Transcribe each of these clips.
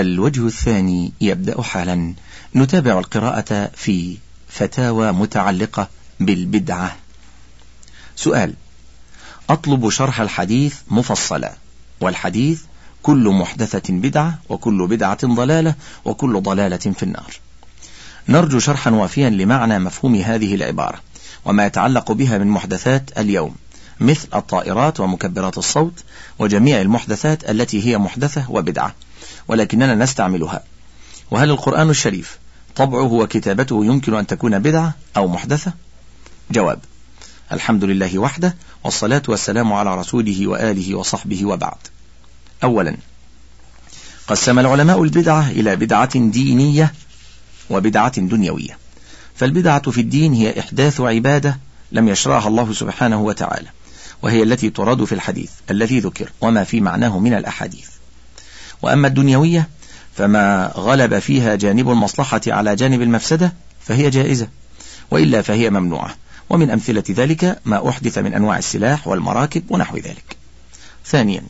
الوجه الثاني يبدأ حالا. نتابع القراءة في فتاوى متعلقة بالبدعة. سؤال أطلب شرح الحديث مفصلا والحديث كل محدثة بدعة وكل بدعة ضلالة وكل ضلالة في النار. نرجو شرحا وافيا لمعنى مفهوم هذه العبارة وما يتعلق بها من محدثات اليوم مثل الطائرات ومكبرات الصوت وجميع المحدثات التي هي محدثة وبدعة. ولكننا نستعملها. وهل القرآن الشريف طبعه وكتابته يمكن أن تكون بدعة أو محدثة؟ جواب الحمد لله وحده والصلاة والسلام على رسوله وآله وصحبه وبعد. أولا قسم العلماء البدعة إلى بدعة دينية وبدعة دنيوية. فالبدعة في الدين هي إحداث عبادة لم يشرعها الله سبحانه وتعالى وهي التي تراد في الحديث الذي ذكر وما في معناه من الأحاديث. وأما الدنيوية فما غلب فيها جانب المصلحة على جانب المفسدة فهي جائزة وإلا فهي ممنوعة. ومن أمثلة ذلك ما أحدث من أنواع السلاح والمراكب ونحو ذلك. ثانيا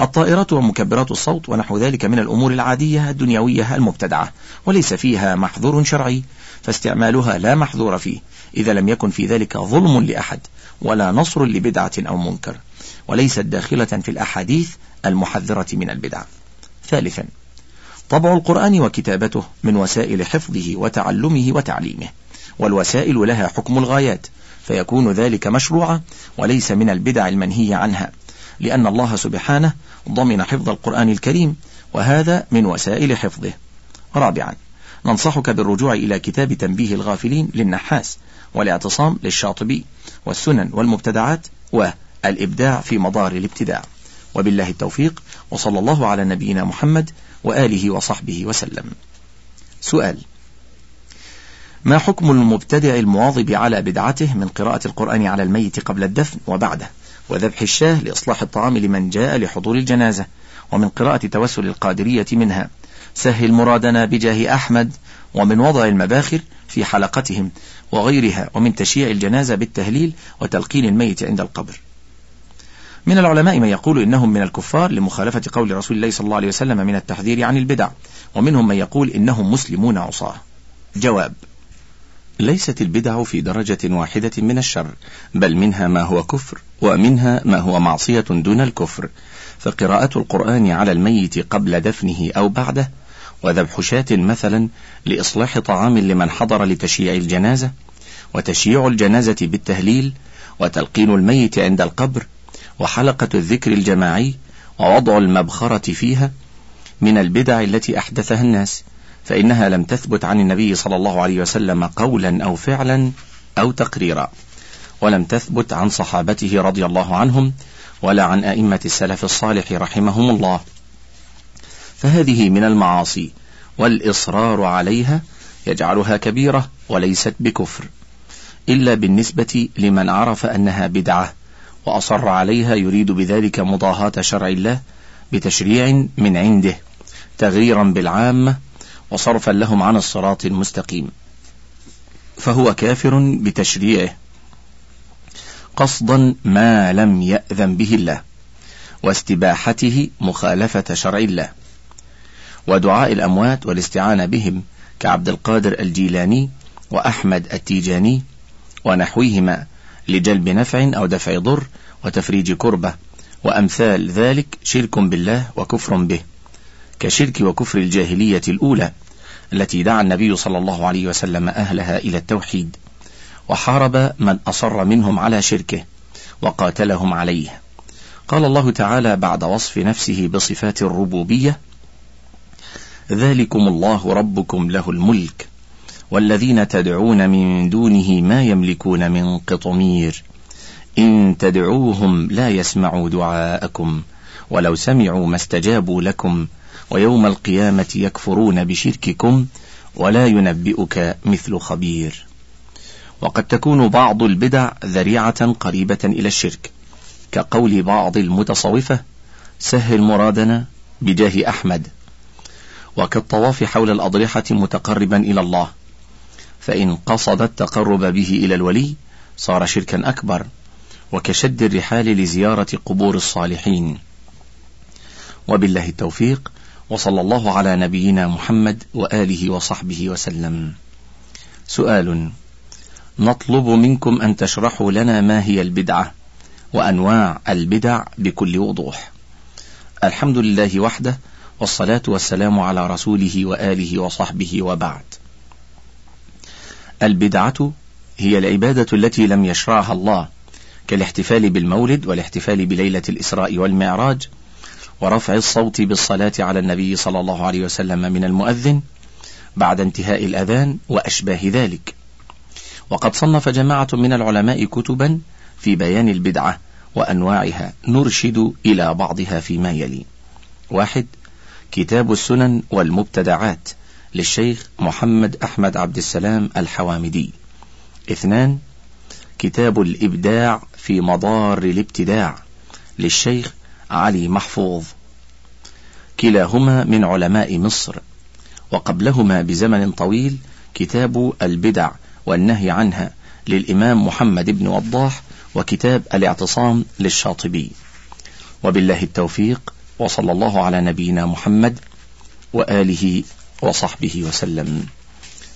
الطائرات ومكبرات الصوت ونحو ذلك من الأمور العادية الدنيوية المبتدعة وليس فيها محظور شرعي فاستعمالها لا محظور فيه إذا لم يكن في ذلك ظلم لأحد ولا نصر لبدعة أو منكر وليست داخلة في الأحاديث المحذرة من البدع. ثالثا طبع القرآن وكتابته من وسائل حفظه وتعلمه وتعليمه والوسائل لها حكم الغايات فيكون ذلك مشروعا وليس من البدع المنهي عنها لأن الله سبحانه ضمن حفظ القرآن الكريم وهذا من وسائل حفظه. رابعا ننصحك بالرجوع إلى كتاب تنبيه الغافلين للنحاس والاعتصام للشاطبي والسنن والمبتدعات والإبداع في مضار الابتداع. وبالله التوفيق وصلى الله على نبينا محمد وآله وصحبه وسلم. سؤال ما حكم المبتدع المواظب على بدعته من قراءة القرآن على الميت قبل الدفن وبعده وذبح الشاه لإصلاح الطعام لمن جاء لحضور الجنازة ومن قراءة توسل القادرية منها سهل مرادنا بجاه أحمد ومن وضع المباخر في حلقتهم وغيرها ومن تشييع الجنازة بالتهليل وتلقين الميت عند القبر؟ من العلماء من يقول إنهم من الكفار لمخالفة قول رسول الله صلى الله عليه وسلم من التحذير عن البدع ومنهم من يقول إنهم مسلمون عصاة. جواب ليست البدع في درجة واحدة من الشر بل منها ما هو كفر ومنها ما هو معصية دون الكفر. فقراءة القرآن على الميت قبل دفنه أو بعده وذبح شاة مثلا لإصلاح طعام لمن حضر لتشييع الجنازة وتشييع الجنازة بالتهليل وتلقين الميت عند القبر وحلقة الذكر الجماعي ووضع المبخرة فيها من البدع التي أحدثها الناس فإنها لم تثبت عن النبي صلى الله عليه وسلم قولا أو فعلا أو تقريرا ولم تثبت عن صحابته رضي الله عنهم ولا عن أئمة السلف الصالح رحمهم الله. فهذه من المعاصي والإصرار عليها يجعلها كبيرة وليست بكفر إلا بالنسبة لمن عرف أنها بدعة. وأصر عليها يريد بذلك مضاهاة شرع الله بتشريع من عنده تغييرا بالعامة وصرفا لهم عن الصراط المستقيم. فهو كافر بتشريعه. قصدا ما لم يأذن به الله واستباحته مخالفة شرع الله. ودعاء الأموات والاستعانة بهم كعبد القادر الجيلاني وأحمد التيجاني ونحويهما لجلب نفع أو دفع ضر وتفريج كربة وأمثال ذلك شرك بالله وكفر به. كشرك وكفر الجاهلية الأولى التي دعا النبي صلى الله عليه وسلم أهلها إلى التوحيد وحارب من أصر منهم على شركه وقاتلهم عليه. قال الله تعالى بعد وصف نفسه بصفات الربوبية ذلكم الله ربكم له الملك والذين تدعون من دونه ما يملكون من قطمير. إن تدعوهم لا يسمعوا دعاءكم ولو سمعوا ما استجابوا لكم ويوم القيامة يكفرون بشرككم ولا ينبئك مثل خبير. وقد تكون بعض البدع ذريعة قريبة إلى الشرك كقول بعض المتصوفة سهل مرادنا بجاه أحمد وكالطواف حول الأضرحة متقربا إلى الله. فإن قصد التقرب به إلى الولي صار شركا أكبر وكشد الرحال لزيارة قبور الصالحين. وبالله التوفيق وصلى الله على نبينا محمد وآله وصحبه وسلم. سؤال نطلب منكم أن تشرحوا لنا ما هي البدعة وأنواع البدع بكل وضوح. الحمد لله وحده والصلاة والسلام على رسوله وآله وصحبه وبعد. البدعة هي العبادة التي لم يشرعها الله كالاحتفال بالمولد والاحتفال بليلة الإسراء والمعراج ورفع الصوت بالصلاة على النبي صلى الله عليه وسلم من المؤذن بعد انتهاء الأذان وأشباه ذلك. وقد صنف جماعة من العلماء كتبا في بيان البدعة وأنواعها نرشد إلى بعضها فيما يلي. واحد كتاب السنن والمبتدعات. للشيخ محمد أحمد عبد السلام الحوامدي. اثنان كتاب الإبداع في مضار الابتداع للشيخ علي محفوظ. كلاهما من علماء مصر وقبلهما بزمن طويل كتاب البدع والنهي عنها للإمام محمد بن وضاح وكتاب الاعتصام للشاطبي. وبالله التوفيق وصلى الله على نبينا محمد وآله وصحبه وسلم.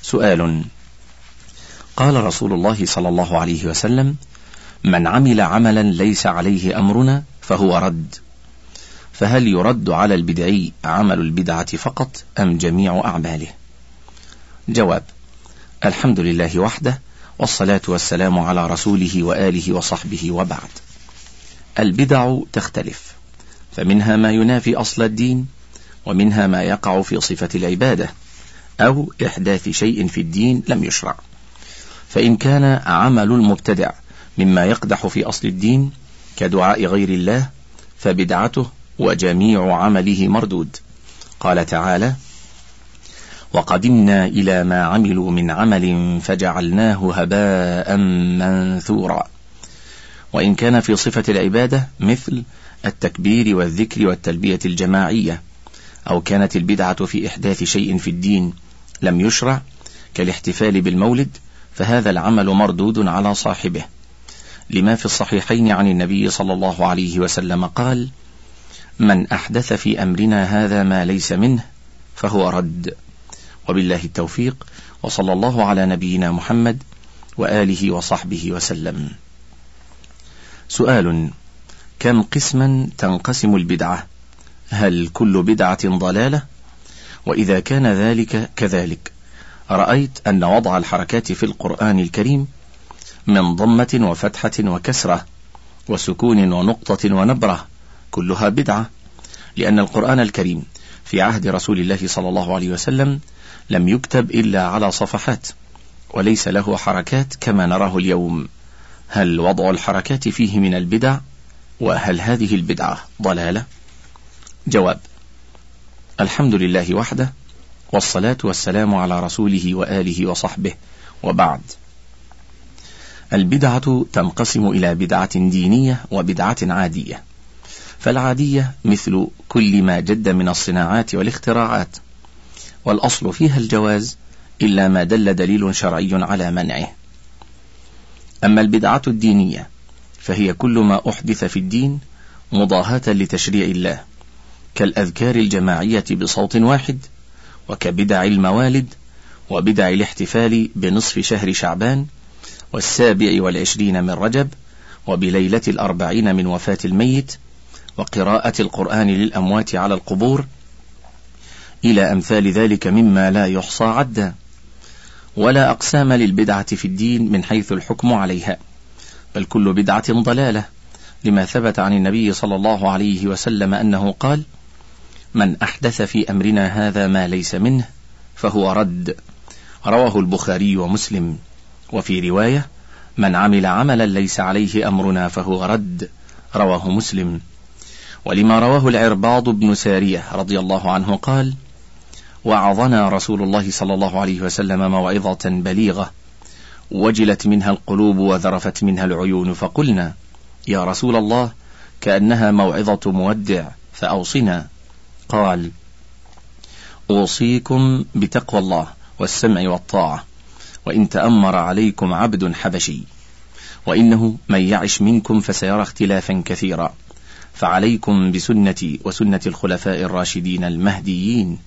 سؤال. قال رسول الله صلى الله عليه وسلم من عمل عملا ليس عليه أمرنا فهو رد. فهل يرد على البدعي عمل البدعة فقط أم جميع أعماله؟ جواب الحمد لله وحده والصلاة والسلام على رسوله وآله وصحبه وبعد. البدع تختلف فمنها ما ينافي أصل الدين ومنها ما يقع في صفة العبادة أو إحداث شيء في الدين لم يشرع. فإن كان عمل المبتدع مما يقدح في أصل الدين كدعاء غير الله فبدعته وجميع عمله مردود. قال تعالى وقدمنا إلى ما عملوا من عمل فجعلناه هباء منثورا. وإن كان في صفة العبادة مثل التكبير والذكر والتلبية الجماعية أو كانت البدعة في إحداث شيء في الدين لم يشرع كالاحتفال بالمولد فهذا العمل مردود على صاحبه. لما في الصحيحين عن النبي صلى الله عليه وسلم قال من أحدث في أمرنا هذا ما ليس منه فهو رد وبالله التوفيق وصلى الله على نبينا محمد وآله وصحبه وسلم. سؤال كم قسما تنقسم البدعة؟ هل كل بدعة ضلالة؟ وإذا كان ذلك كذلك. رأيت أن وضع الحركات في القرآن الكريم من ضمة وفتحة وكسرة وسكون ونقطة ونبرة كلها بدعة لأن القرآن الكريم في عهد رسول الله صلى الله عليه وسلم لم يكتب إلا على صفحات وليس له حركات كما نراه اليوم. هل وضع الحركات فيه من البدع؟ وهل هذه البدعة ضلالة؟ جواب. الحمد لله وحده والصلاة والسلام على رسوله وآله وصحبه وبعد. البدعة تنقسم إلى بدعة دينية وبدعة عادية. فالعادية مثل كل ما جد من الصناعات والاختراعات. والأصل فيها الجواز إلا ما دل دليل شرعي على منعه. أما البدعة الدينية فهي كل ما أحدث في الدين مضاهاة لتشريع الله. كالأذكار الجماعية بصوت واحد وكبدع الموالد وبدع الاحتفال بنصف شهر شعبان والسابع والعشرين من رجب وبليلة الأربعين من وفاة الميت وقراءة القرآن للأموات على القبور إلى أمثال ذلك مما لا يحصى عدا. ولا أقسام للبدعة في الدين من حيث الحكم عليها بل كل بدعة ضلالة لما ثبت عن النبي صلى الله عليه وسلم أنه قال من أحدث في أمرنا هذا ما ليس منه فهو رد. رواه البخاري ومسلم. وفي رواية من عمل عملا ليس عليه أمرنا فهو رد. رواه مسلم. ولما رواه العرباض بن سارية رضي الله عنه قال وعظنا رسول الله صلى الله عليه وسلم موعظة بليغة. وجلت منها القلوب وذرفت منها العيون فقلنا يا رسول الله كأنها موعظة مودع فأوصنا. قال أوصيكم بتقوى الله والسمع والطاعة وإن تأمر عليكم عبد حبشي وإنه من يعش منكم فسيرى اختلافا كثيرا فعليكم بسنتي وسنة الخلفاء الراشدين المهديين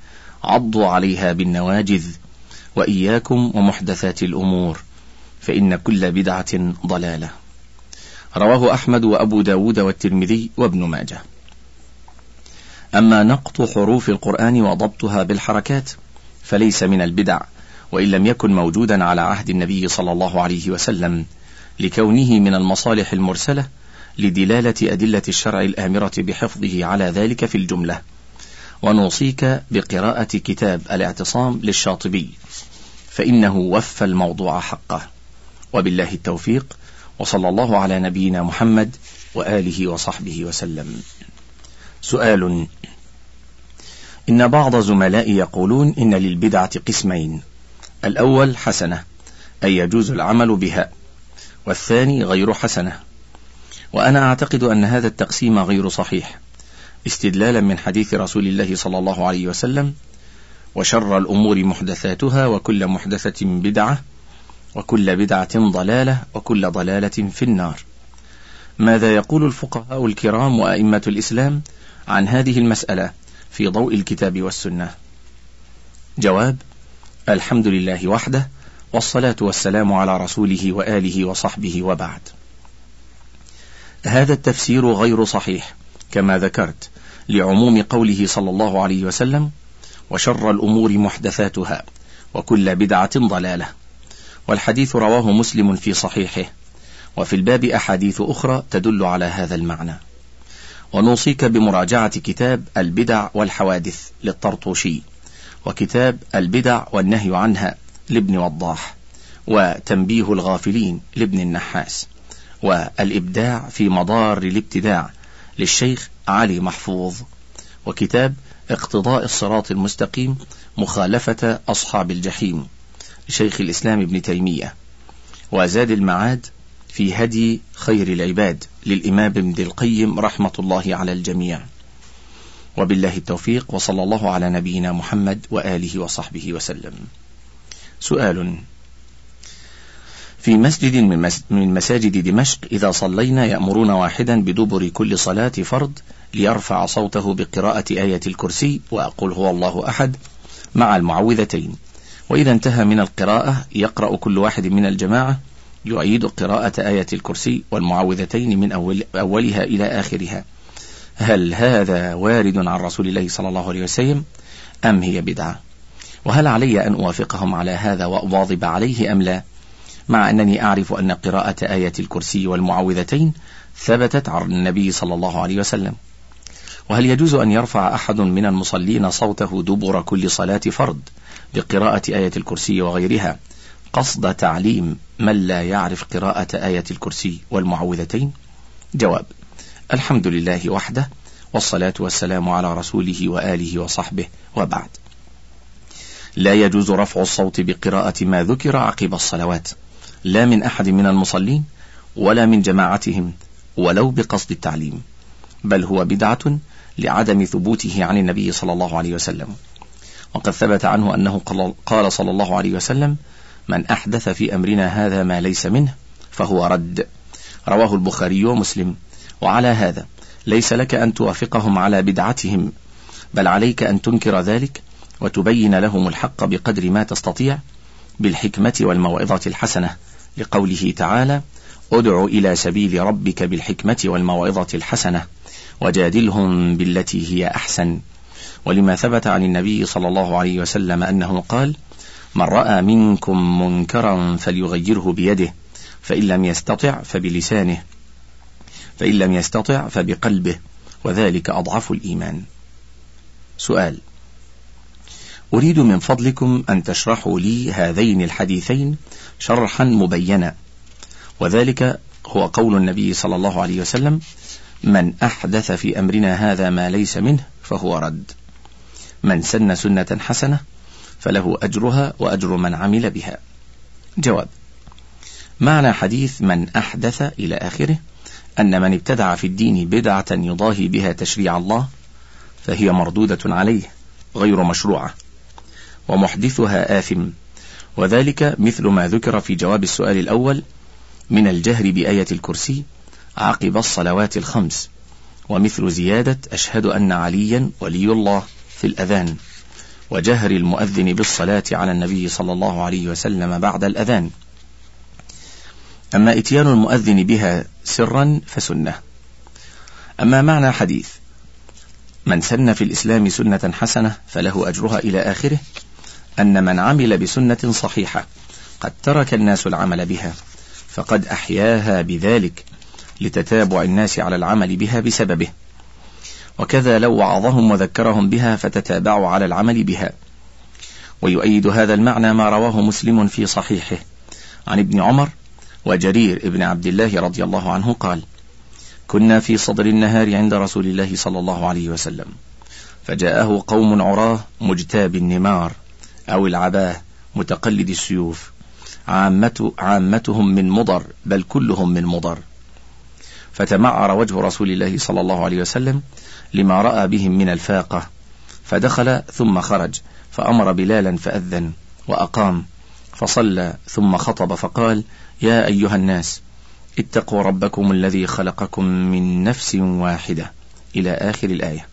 عضوا عليها بالنواجذ وإياكم ومحدثات الأمور فإن كل بدعة ضلالة. رواه أحمد وأبو داود والترمذي وابن ماجه. أما نقط حروف القرآن وضبطها بالحركات فليس من البدع وإن لم يكن موجودا على عهد النبي صلى الله عليه وسلم لكونه من المصالح المرسلة لدلالة أدلة الشرع الآمرة بحفظه على ذلك في الجملة. ونوصيك بقراءة كتاب الاعتصام للشاطبي فإنه وفى الموضوع حقه. وبالله التوفيق وصلى الله على نبينا محمد وآله وصحبه وسلم. سؤال. إن بعض زملائي يقولون إن للبدعة قسمين. الأول حسنة أي يجوز العمل بها والثاني غير حسنة. وأنا أعتقد أن هذا التقسيم غير صحيح استدلالا من حديث رسول الله صلى الله عليه وسلم وشر الأمور محدثاتها وكل محدثة بدعة وكل بدعة ضلالة وكل ضلالة في النار. ماذا يقول الفقهاء الكرام وأئمة الإسلام عن هذه المسألة في ضوء الكتاب والسنة. جواب الحمد لله وحده والصلاة والسلام على رسوله وآله وصحبه وبعد. هذا التفسير غير صحيح كما ذكرت لعموم قوله صلى الله عليه وسلم وشر الأمور محدثاتها وكل بدعة ضلالة. والحديث رواه مسلم في صحيحه وفي الباب أحاديث أخرى تدل على هذا المعنى. ونوصيك بمراجعة كتاب البدع والحوادث للطرطوشي وكتاب البدع والنهي عنها لابن وضاح وتنبيه الغافلين لابن النحاس والإبداع في مضار الابتداع للشيخ علي محفوظ وكتاب اقتضاء الصراط المستقيم مخالفة أصحاب الجحيم لشيخ الإسلام ابن تيمية وزاد المعاد في هدي خير العباد للإمام ابن القيم رحمة الله على الجميع. وبالله التوفيق وصلى الله على نبينا محمد وآله وصحبه وسلم. سؤال. في مسجد من مساجد دمشق إذا صلينا يأمرون واحدا بدبر كل صلاة فرض ليرفع صوته بقراءة آية الكرسي وأقول هو الله أحد مع المعوذتين. وإذا انتهى من القراءة يقرأ كل واحد من الجماعة يعيد قراءة آية الكرسي والمعوذتين من أول أولها إلى آخرها. هل هذا وارد عن رسول الله صلى الله عليه وسلم؟ أم هي بدعة؟ وهل علي أن أوافقهم على هذا وأواظب عليه أم لا؟ مع أنني أعرف أن قراءة آية الكرسي والمعوذتين ثبتت عن النبي صلى الله عليه وسلم. وهل يجوز أن يرفع أحد من المصلين صوته دبر كل صلاة فرض بقراءة آية الكرسي وغيرها؟ قصد تعليم من لا يعرف قراءة آية الكرسي والمعوذتين؟ جواب الحمد لله وحده والصلاة والسلام على رسوله وآله وصحبه وبعد. لا يجوز رفع الصوت بقراءة ما ذكر عقب الصلوات لا من أحد من المصلين ولا من جماعتهم ولو بقصد التعليم بل هو بدعة لعدم ثبوته عن النبي صلى الله عليه وسلم. وقد ثبت عنه أنه قال صلى الله عليه وسلم من أحدث في أمرنا هذا ما ليس منه فهو رد. رواه البخاري ومسلم. وعلى هذا ليس لك أن توافقهم على بدعتهم بل عليك أن تنكر ذلك وتبين لهم الحق بقدر ما تستطيع بالحكمة والموعظة الحسنة. لقوله تعالى أدع إلى سبيل ربك بالحكمة والموعظة الحسنة وجادلهم بالتي هي أحسن ولما ثبت عن النبي صلى الله عليه وسلم أنه قال من رأى منكم منكرا فليغيره بيده فإن لم يستطع فبلسانه فإن لم يستطع فبقلبه وذلك أضعف الإيمان. سؤال أريد من فضلكم أن تشرحوا لي هذين الحديثين شرحا مبينا وذلك هو قول النبي صلى الله عليه وسلم من أحدث في أمرنا هذا ما ليس منه فهو رد من سن سنة حسنة فله أجرها وأجر من عمل بها. جواب معنى حديث من أحدث إلى آخره أن من ابتدع في الدين بدعة يضاهي بها تشريع الله فهي مردودة عليه غير مشروعة ومحدثها آثم. وذلك مثل ما ذكر في جواب السؤال الأول من الجهر بآية الكرسي عقب الصلوات الخمس ومثل زيادة أشهد أن عليا ولي الله في الأذان. وجهر المؤذن بالصلاة على النبي صلى الله عليه وسلم بعد الأذان. أما إتيان المؤذن بها سرا فسنة. أما معنى حديث من سن في الإسلام سنة حسنة فله أجرها إلى آخره أن من عمل بسنة صحيحة قد ترك الناس العمل بها فقد أحياها بذلك لتتابع الناس على العمل بها بسببه. وكذا لو وعظهم وذكرهم بها فتتابعوا على العمل بها. ويؤيد هذا المعنى ما رواه مسلم في صحيحه. عن ابن عمر وجرير ابن عبد الله رضي الله عنه قال كنا في صدر النهار عند رسول الله صلى الله عليه وسلم. فجاءه قوم عراه مجتاب النمار أو العباه متقلد السيوف. عامة عامتهم من مضر بل كلهم من مضر. فتمعر وجه رسول الله صلى الله عليه وسلم لما رأى بهم من الفاقة. فدخل ثم خرج فأمر بلالا فأذن وأقام فصلى ثم خطب فقال يا أيها الناس اتقوا ربكم الذي خلقكم من نفس واحدة إلى آخر الآية.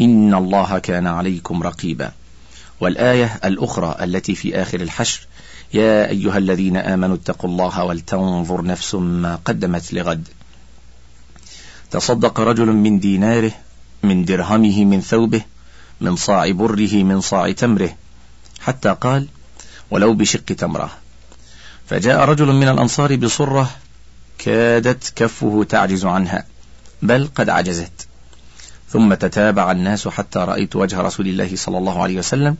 إن الله كان عليكم رقيبا. والآية الأخرى التي في آخر الحشر يا أيها الذين آمنوا اتقوا الله ولتنظر نفس ما قدمت لغد. تصدق رجل من ديناره من درهمه من ثوبه من صاع بره من صاع تمره. حتى قال ولو بشق تمره. فجاء رجل من الأنصار بصرة كادت كفه تعجز عنها بل قد عجزت. ثم تتابع الناس حتى رأيت وجه رسول الله صلى الله عليه وسلم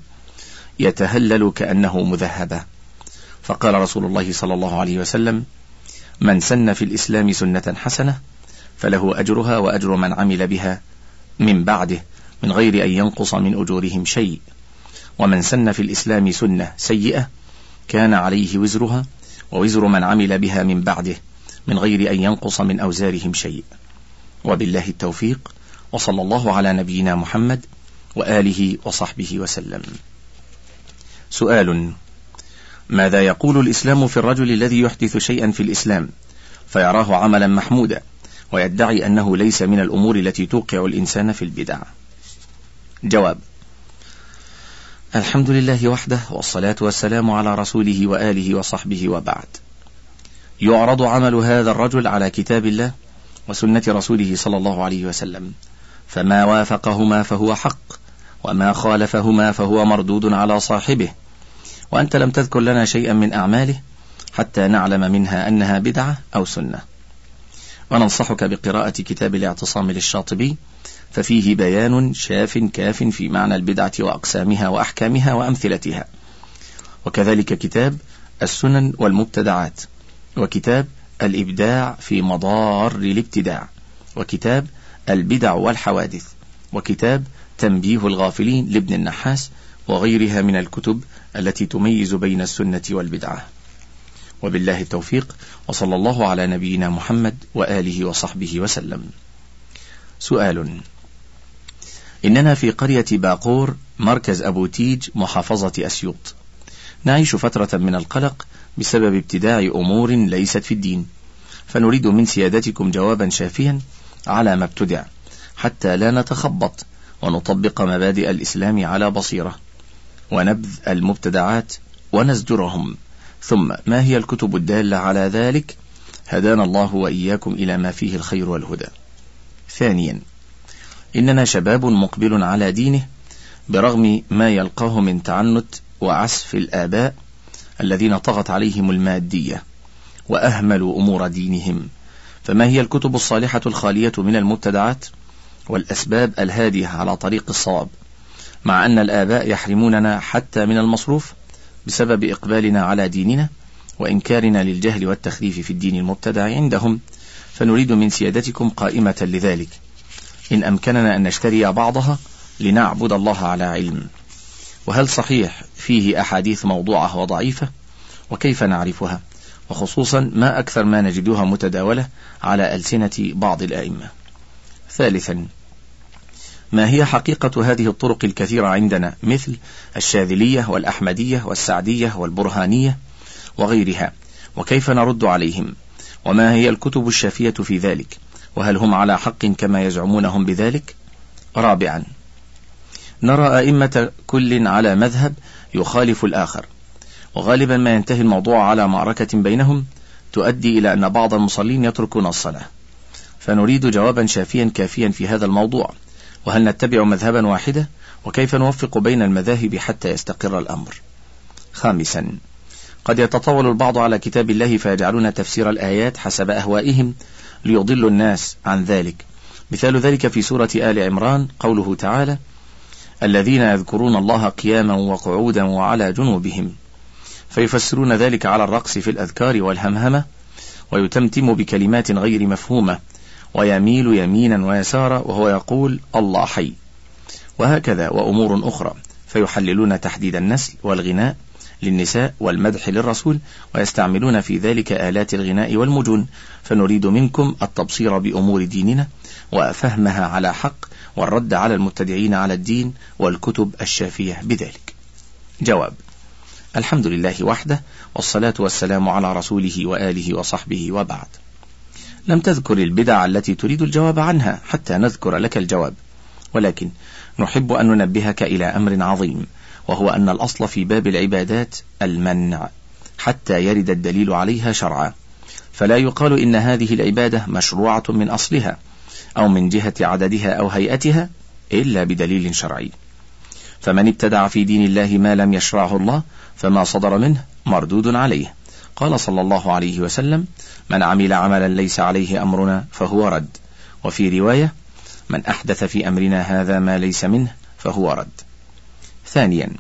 يتهلل كأنه مذهبا فقال رسول الله صلى الله عليه وسلم من سن في الإسلام سنة حسنة فله أجرها وأجر من عمل بها من بعده من غير أن ينقص من أجورهم شيء. ومن سن في الإسلام سنة سيئة كان عليه وزرها ووزر من عمل بها من بعده من غير أن ينقص من أوزارهم شيء. وبالله التوفيق وصلى الله على نبينا محمد وآله وصحبه وسلم. سؤال ماذا يقول الإسلام في الرجل الذي يحدث شيئا في الإسلام؟ فيراه عملا محمودا. ويدعي أنه ليس من الأمور التي توقع الإنسان في البدع. جواب الحمد لله وحده والصلاة والسلام على رسوله وآله وصحبه وبعد. يعرض عمل هذا الرجل على كتاب الله وسنة رسوله صلى الله عليه وسلم. فما وافقهما فهو حق وما خالفهما فهو مردود على صاحبه. وأنت لم تذكر لنا شيئا من أعماله حتى نعلم منها أنها بدعة أو سنة. وننصحك بقراءة كتاب الاعتصام للشاطبي ففيه بيان شاف كاف في معنى البدعة وأقسامها وأحكامها وأمثلتها. وكذلك كتاب السنن والمبتدعات وكتاب الإبداع في مضار الابتداع وكتاب البدع والحوادث وكتاب تنبيه الغافلين لابن النحاس وغيرها من الكتب التي تميز بين السنة والبدعة. وبالله التوفيق وصلى الله على نبينا محمد وآله وصحبه وسلم. سؤال إننا في قرية باقور مركز أبو تيج محافظة أسيوط. نعيش فترة من القلق بسبب ابتداع أمور ليست في الدين. فنريد من سيادتكم جوابا شافيا على ما ابتدع حتى لا نتخبط ونطبق مبادئ الإسلام على بصيرة. ونبذ المبتدعات ونزجرهم. ثم ما هي الكتب الدالة على ذلك؟ هدانا الله وإياكم إلى ما فيه الخير والهدى. ثانيا إننا شباب مقبل على دينه برغم ما يلقاه من تعنت وعسف الآباء الذين طغت عليهم المادية وأهملوا أمور دينهم. فما هي الكتب الصالحة الخالية من المبتدعات؟ والأسباب الهادية على طريق الصواب مع أن الآباء يحرموننا حتى من المصروف؟ بسبب إقبالنا على ديننا وإنكارنا للجهل والتخليف في الدين المبتدع عندهم فنريد من سيادتكم قائمة لذلك. إن أمكننا أن نشتري بعضها لنعبد الله على علم. وهل صحيح فيه أحاديث موضوعة وضعيفة؟ وكيف نعرفها؟ وخصوصا ما أكثر ما نجدها متداولة على ألسنة بعض الأئمة. ثالثا ما هي حقيقة هذه الطرق الكثيرة عندنا مثل الشاذلية والأحمدية والسعدية والبرهانية وغيرها وكيف نرد عليهم؟ وما هي الكتب الشافية في ذلك؟ وهل هم على حق كما يزعمونهم بذلك؟ رابعا نرى أئمة كل على مذهب يخالف الآخر وغالبا ما ينتهي الموضوع على معركة بينهم تؤدي إلى أن بعض المصلين يتركون الصلاة. فنريد جوابا شافيا كافيا في هذا الموضوع. وهل نتبع مذهبا واحدة؟ وكيف نوفق بين المذاهب حتى يستقر الأمر؟ خامسا قد يتطاول البعض على كتاب الله فيجعلون تفسير الآيات حسب أهوائهم ليضلوا الناس عن ذلك. مثال ذلك في سورة آل عمران قوله تعالى الذين يذكرون الله قياما وقعودا وعلى جنوبهم. فيفسرون ذلك على الرقص في الأذكار والهمهمة ويتمتم بكلمات غير مفهومة ويميل يمينا ويسارا وهو يقول الله حي. وهكذا وأمور أخرى. فيحللون تحديد النسل والغناء للنساء والمدح للرسول ويستعملون في ذلك آلات الغناء والمجون. فنريد منكم التبصير بأمور ديننا وفهمها على حق والرد على المبتدعين على الدين والكتب الشافية بذلك. جواب الحمد لله وحده والصلاة والسلام على رسوله وآله وصحبه وبعد. لم تذكر البدع التي تريد الجواب عنها حتى نذكر لك الجواب. ولكن نحب أن ننبهك إلى أمر عظيم وهو أن الأصل في باب العبادات المنع حتى يرد الدليل عليها شرعا. فلا يقال إن هذه العبادة مشروعة من أصلها أو من جهة عددها أو هيئتها إلا بدليل شرعي. فمن ابتدع في دين الله ما لم يشرعه الله فما صدر منه مردود عليه. قال صلى الله عليه وسلم من عمل عملا ليس عليه أمرنا فهو رد. وفي رواية من أحدث في أمرنا هذا ما ليس منه فهو رد. ثانيا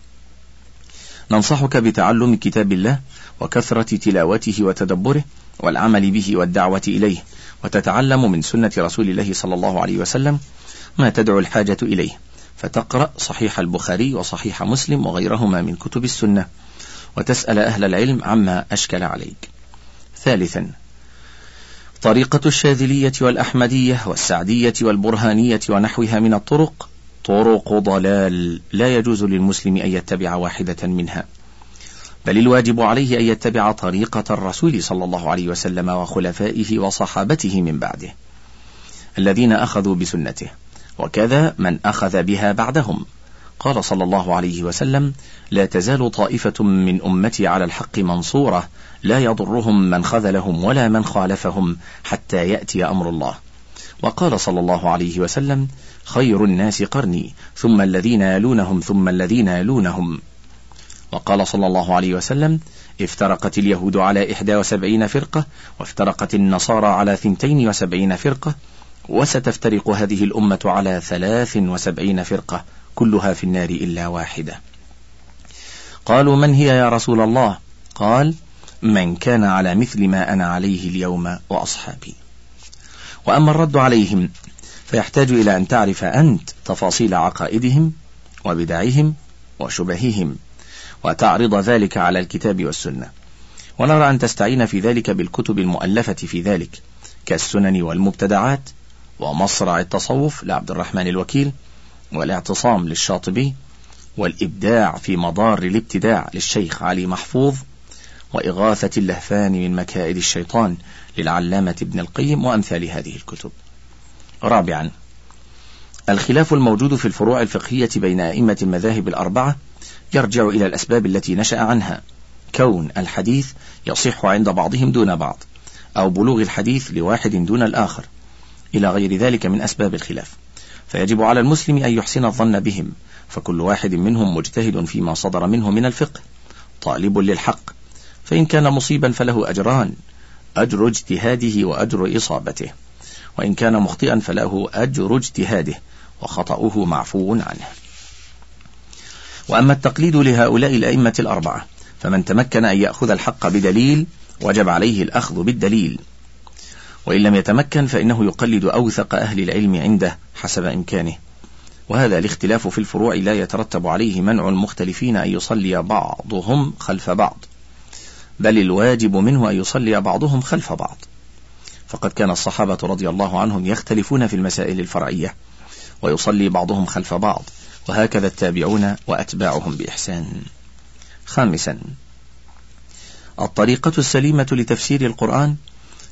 ننصحك بتعلم كتاب الله وكثرة تلاوته وتدبره والعمل به والدعوة إليه وتتعلم من سنة رسول الله صلى الله عليه وسلم ما تدعو الحاجة إليه. فتقرأ صحيح البخاري وصحيح مسلم وغيرهما من كتب السنة. وتسأل أهل العلم عما أشكل عليك. ثالثا طريقة الشاذلية والأحمدية والسعدية والبرهانية ونحوها من الطرق طرق ضلال لا يجوز للمسلم أن يتبع واحدة منها بل الواجب عليه أن يتبع طريقة الرسول صلى الله عليه وسلم وخلفائه وصحابته من بعده الذين أخذوا بسنته وكذا من أخذ بها بعدهم قال صلى الله عليه وسلم لا تزال طائفة من أمتي على الحق منصورة لا يضرهم من خذلهم ولا من خالفهم حتى يأتي أمر الله. وقال صلى الله عليه وسلم خير الناس قرني ثم الذين يلونهم ثم الذين يلونهم. وقال صلى الله عليه وسلم افترقت اليهود على إحدى وسبعين فرقة وافترقت النصارى على ثنتين وسبعين فرقة وستفترق هذه الأمة على ثلاث وسبعين فرقة. كلها في النار إلا واحدة. قالوا من هي يا رسول الله؟ قال من كان على مثل ما أنا عليه اليوم وأصحابي. وأما الرد عليهم فيحتاج إلى أن تعرف أنت تفاصيل عقائدهم وبدعهم وشبههم وتعرض ذلك على الكتاب والسنة. ونرى أن تستعين في ذلك بالكتب المؤلفة في ذلك كالسنن والمبتدعات ومصرع التصوف لعبد الرحمن الوكيل والاعتصام للشاطبي والإبداع في مضار الابتداع للشيخ علي محفوظ وإغاثة اللهفان من مكائد الشيطان للعلامة ابن القيم وأمثال هذه الكتب. رابعا الخلاف الموجود في الفروع الفقهية بين أئمة المذاهب الأربعة يرجع إلى الأسباب التي نشأ عنها كون الحديث يصح عند بعضهم دون بعض أو بلوغ الحديث لواحد دون الآخر إلى غير ذلك من أسباب الخلاف فيجب على المسلم أن يحسن الظن بهم فكل واحد منهم مجتهد فيما صدر منه من الفقه طالب للحق فإن كان مصيبا فله أجران أجر اجتهاده وأجر إصابته وإن كان مخطئا فله أجر اجتهاده وخطأه معفو عنه. وأما التقليد لهؤلاء الأئمة الأربعة فمن تمكن أن يأخذ الحق بدليل وجب عليه الأخذ بالدليل. وإن لم يتمكن فإنه يقلد أوثق أهل العلم عنده حسب إمكانه. وهذا الاختلاف في الفروع لا يترتب عليه منع المختلفين أن يصلي بعضهم خلف بعض بل الواجب منه أن يصلي بعضهم خلف بعض. فقد كان الصحابة رضي الله عنهم يختلفون في المسائل الفرعية ويصلي بعضهم خلف بعض وهكذا التابعون وأتباعهم بإحسان. خامسا الطريقة السليمة لتفسير القرآن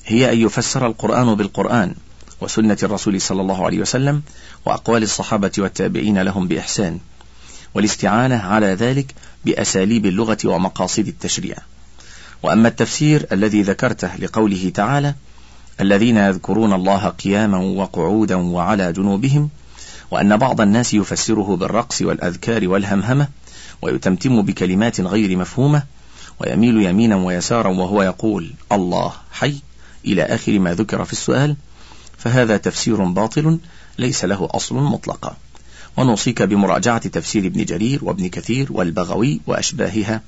هي أن يفسر القرآن بالقرآن وسنة الرسول صلى الله عليه وسلم وأقوال الصحابة والتابعين لهم بإحسان والاستعانة على ذلك بأساليب اللغة ومقاصد التشريع. وأما التفسير الذي ذكرته لقوله تعالى الذين يذكرون الله قياما وقعودا وعلى جنوبهم وأن بعض الناس يفسره بالرقص والأذكار والهمهمة ويتمتم بكلمات غير مفهومة ويميل يمينا ويسارا وهو يقول الله حي إلى آخر ما ذكر في السؤال فهذا تفسير باطل ليس له أصل مطلقا. ونوصيك بمراجعة تفسير ابن جرير وابن كثير والبغوي وأشباهها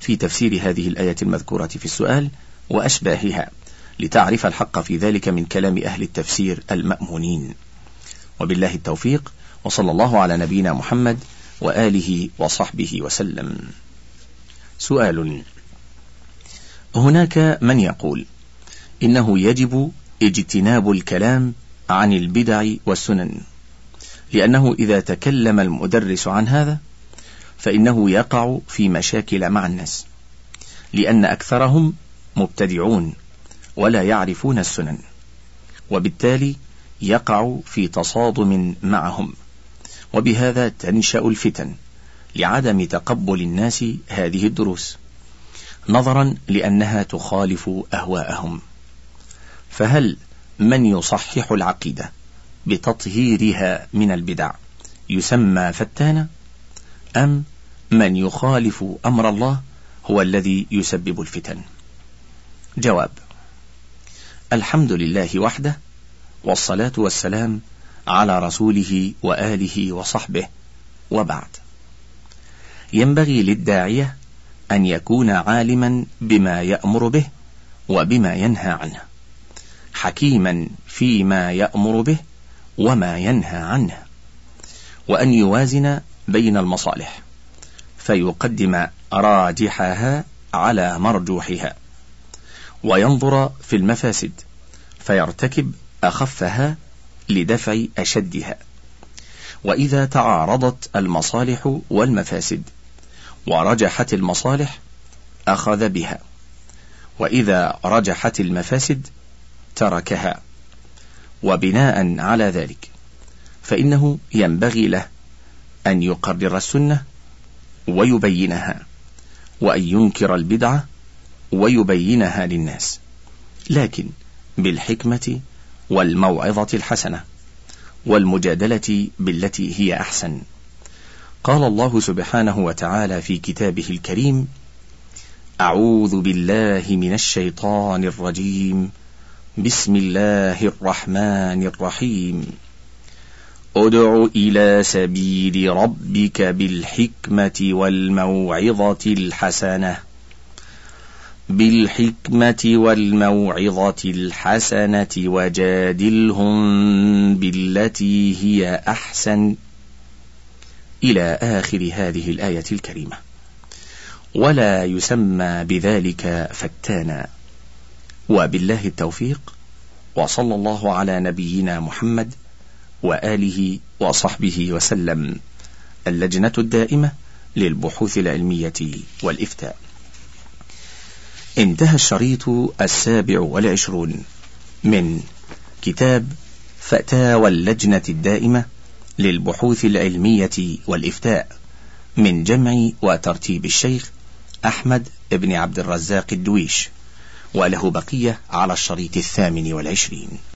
في تفسير هذه الآية المذكورة في السؤال وأشباهها لتعرف الحق في ذلك من كلام أهل التفسير المأمونين. وبالله التوفيق وصلى الله على نبينا محمد وآله وصحبه وسلم. سؤال هناك من يقول إنه يجب اجتناب الكلام عن البدع والسنن. لأنه إذا تكلم المدرس عن هذا فإنه يقع في مشاكل مع الناس. لأن أكثرهم مبتدعون ولا يعرفون السنن وبالتالي يقع في تصادم معهم. وبهذا تنشأ الفتن لعدم تقبل الناس هذه الدروس نظرا لأنها تخالف أهواءهم. فهل من يصحح العقيدة بتطهيرها من البدع يسمى فتانا أم من يخالف أمر الله هو الذي يسبب الفتن؟ جواب الحمد لله وحده والصلاة والسلام على رسوله وآله وصحبه وبعد. ينبغي للداعية أن يكون عالما بما يأمر به وبما ينهى عنه. حكيما فيما يأمر به وما ينهى عنه وأن يوازن بين المصالح فيقدم راجحها على مرجوحها وينظر في المفاسد فيرتكب أخفها لدفع أشدها. وإذا تعارضت المصالح والمفاسد ورجحت المصالح أخذ بها وإذا رجحت المفاسد تركها. وبناء على ذلك فإنه ينبغي له أن يقرر السنة ويبينها وأن ينكر البدعة ويبينها للناس. لكن بالحكمة والموعظة الحسنة والمجادلة بالتي هي أحسن. قال الله سبحانه وتعالى في كتابه الكريم أعوذ بالله من الشيطان الرجيم. بسم الله الرحمن الرحيم. ادع إلى سبيل ربك بالحكمة والموعظة الحسنة. بالحكمة والموعظة الحسنة وجادلهم بالتي هي أحسن. إلى آخر هذه الآية الكريمة. ولا يسمى بذلك فتانا. وبالله التوفيق وصلى الله على نبينا محمد وآله وصحبه وسلم. اللجنة الدائمة للبحوث العلمية والإفتاء. انتهى الشريط السابع والعشرون من كتاب فتاوى اللجنة الدائمة للبحوث العلمية والإفتاء من جمع وترتيب الشيخ أحمد بن عبد الرزاق الدويش. وله بقية على الشريط الثامن والعشرين.